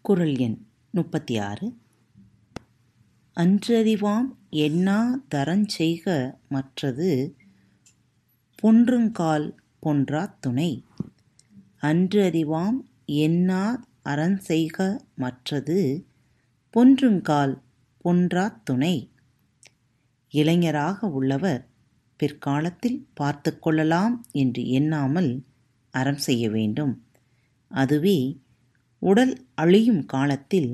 குரல் எண் முப்பத்தி ஆறு அன்றறிவாம் என்னா தரஞ்செய்க மற்றது பொன்றுங்கால் பொன்றாத் துணை. அன்றறிவாம் என்னா அறஞ்செய்க மற்றது பொன்றுங்கால் பொன்றாத் துணை. இளைஞராக உள்ளவர் பிற்காலத்தில் பார்த்து கொள்ளலாம் என்று எண்ணாமல் அறம் செய்ய வேண்டும். அதுவே உடல் அழியும் காலத்தில்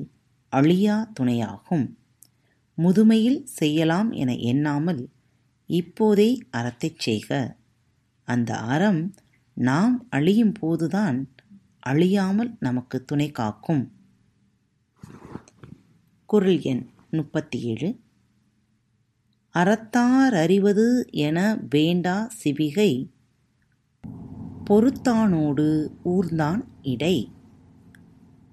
அழியா துணையாகும். முதுமையில் செய்யலாம் என எண்ணாமல் இப்போதே அறத்தைச் செய்க. அந்த அறம் நாம் அழியும் போதுதான் அழியாமல் நமக்கு துணை காக்கும். குரல் எண் முப்பத்தி ஏழு. அறத்தார் அறிவது என வேண்டா சிவிகை. பொறுத்தானோடு ஊர்ந்தான் இடை.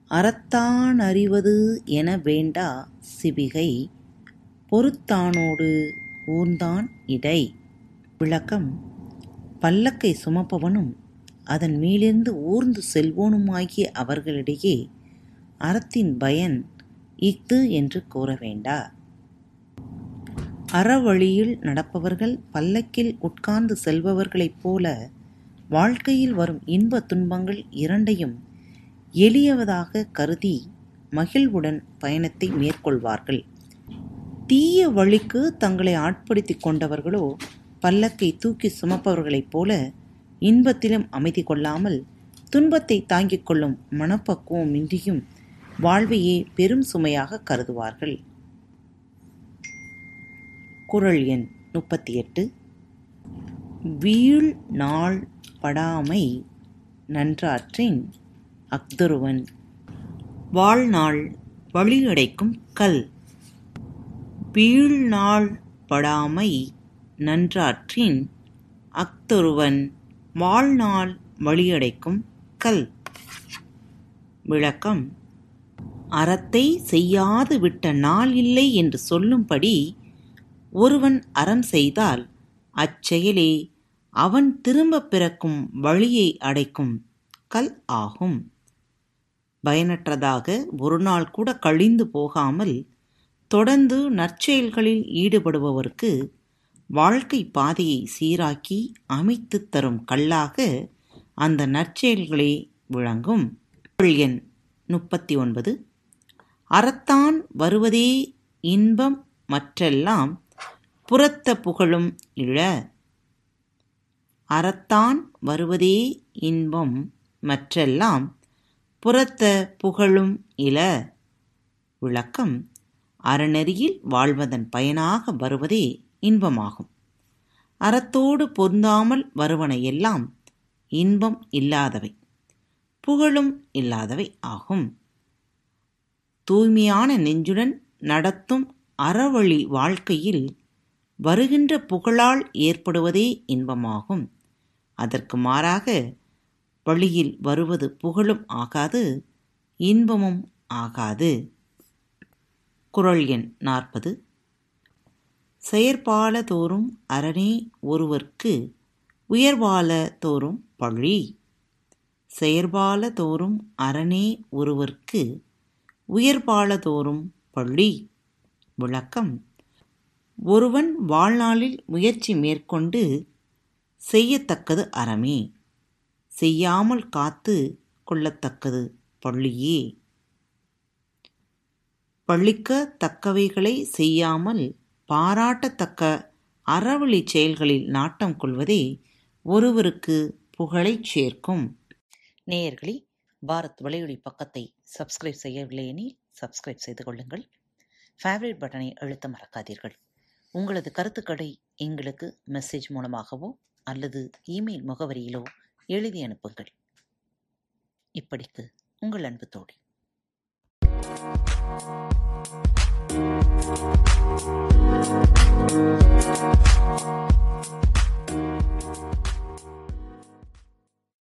அறத்தான் அறிவது என வேண்டா சிவிகை. பொறுத்தானோடு ஊர்ந்தான் இடை. விளக்கம். பல்லக்கை சுமப்பவனும் அதன் மேலிருந்து ஊர்ந்து செல்வோனுமாகிய அவர்களிடையே அறத்தின் பயன் இஃது என்று கூற வேண்டா. அறவழியில் நடப்பவர்கள் பல்லக்கில் உட்கார்ந்து செல்பவர்களைப் போல வாழ்க்கையில் வரும் இன்ப துன்பங்கள் இரண்டையும் எளியவதாக கருதி மகிழ்வுடன் பயணத்தை மேற்கொள்வார்கள். தீய வழிக்கு தங்களை ஆட்படுத்திக் கொண்டவர்களோ பல்லக்கை தூக்கி சுமப்பவர்களைப் போல இன்பத்திலும் அமைதி கொள்ளாமல் துன்பத்தை தாங்கிக் கொள்ளும் மனப்பக்குவம் இன்றியும் வாழ்வையே பெரும் சுமையாக கருதுவார்கள். குரல் எண் முப்பத்தி எட்டு வீழ் நாள் படாமை நன்றாற்றின் அக்தருவன் வாழ்நாள் வழியடைக்கும் கல். வீழ்நாள் படாமை நன்றாற்றின் அக்தொருவன் வாழ்நாள் வழியடைக்கும் கல். விளக்கம். அறத்தை செய்யாது விட்ட நாள் இல்லை என்று சொல்லும்படி ஒருவன் அறம் செய்தால் அச்செயலே அவன் திரும்பப் பிறக்கும் வழியை அடைக்கும் கல் ஆகும். பயனற்றதாக ஒரு நாள் கூட கழிந்து போகாமல் தொடர்ந்து நற்செயல்களில் ஈடுபடுபவருக்கு வாழ்க்கை பாதையை சீராக்கி அமைத்து தரும் கல்லாக அந்த நற்செயல்களே விளங்கும். எண் முப்பத்தி ஒன்பது. அறத்தான் வருவதே இன்பம் மற்றெல்லாம் புறத்த புகழும் இழ. அறத்தான் வருவதே இன்பம் மற்றெல்லாம் புறத்த புகழும் இல விளக்கம் அறநெறியில் வாழ்வதன் பயனாக வருவதே இன்பமாகும். அறத்தோடு பொருந்தாமல் வருவன எல்லாம் இன்பம் இல்லாதவை புகழும் இல்லாதவை ஆகும். தூய்மையான நெஞ்சுடன் நடத்தும் அறவழி வாழ்க்கையில் வருகின்ற புகழால் ஏற்படுவதே இன்பமாகும். அதற்கு மாறாக வழியில் வருவது புகழும் ஆகாது இன்பமும் ஆகாது. குரல் எண் நாற்பது. செயற்பாலதோறும் அரணே ஒருவர்க்கு உயர்வாலதோறும் பழி. செயற்பாலதோறும் அரணே ஒருவர்க்கு உயர்பாலதோறும் பள்ளி பழி. விளக்கம். ஒருவன் வாழ்நாளில் முயற்சி மேற்கொண்டு செய்யத்தக்கது அறமே. செய்யாமல் காத்து கொள்ளத்தக்கது பள்ளியே. பள்ளிக்க தக்கவைகளை செய்யாமல் பாராட்டத்தக்க அறவழி செயல்களில் நாட்டம் கொள்வதே ஒருவருக்கு புகழைச் சேர்க்கும். நேயர்களே பாரத் வலையொலி பக்கத்தை சப்ஸ்கிரைப் செய்யவில்லை எனில் சப்ஸ்கிரைப் செய்து கொள்ளுங்கள். ஃபேவரட் பட்டனை அழுத்த மறக்காதீர்கள். உங்களது கருத்துக்களை எங்களுக்கு மெசேஜ் மூலமாகவோ அல்லது இமெயில் முகவரியிலோ எழுதி அனுப்புங்கள். இப்படிக்கு உங்கள் அன்பு தோழி.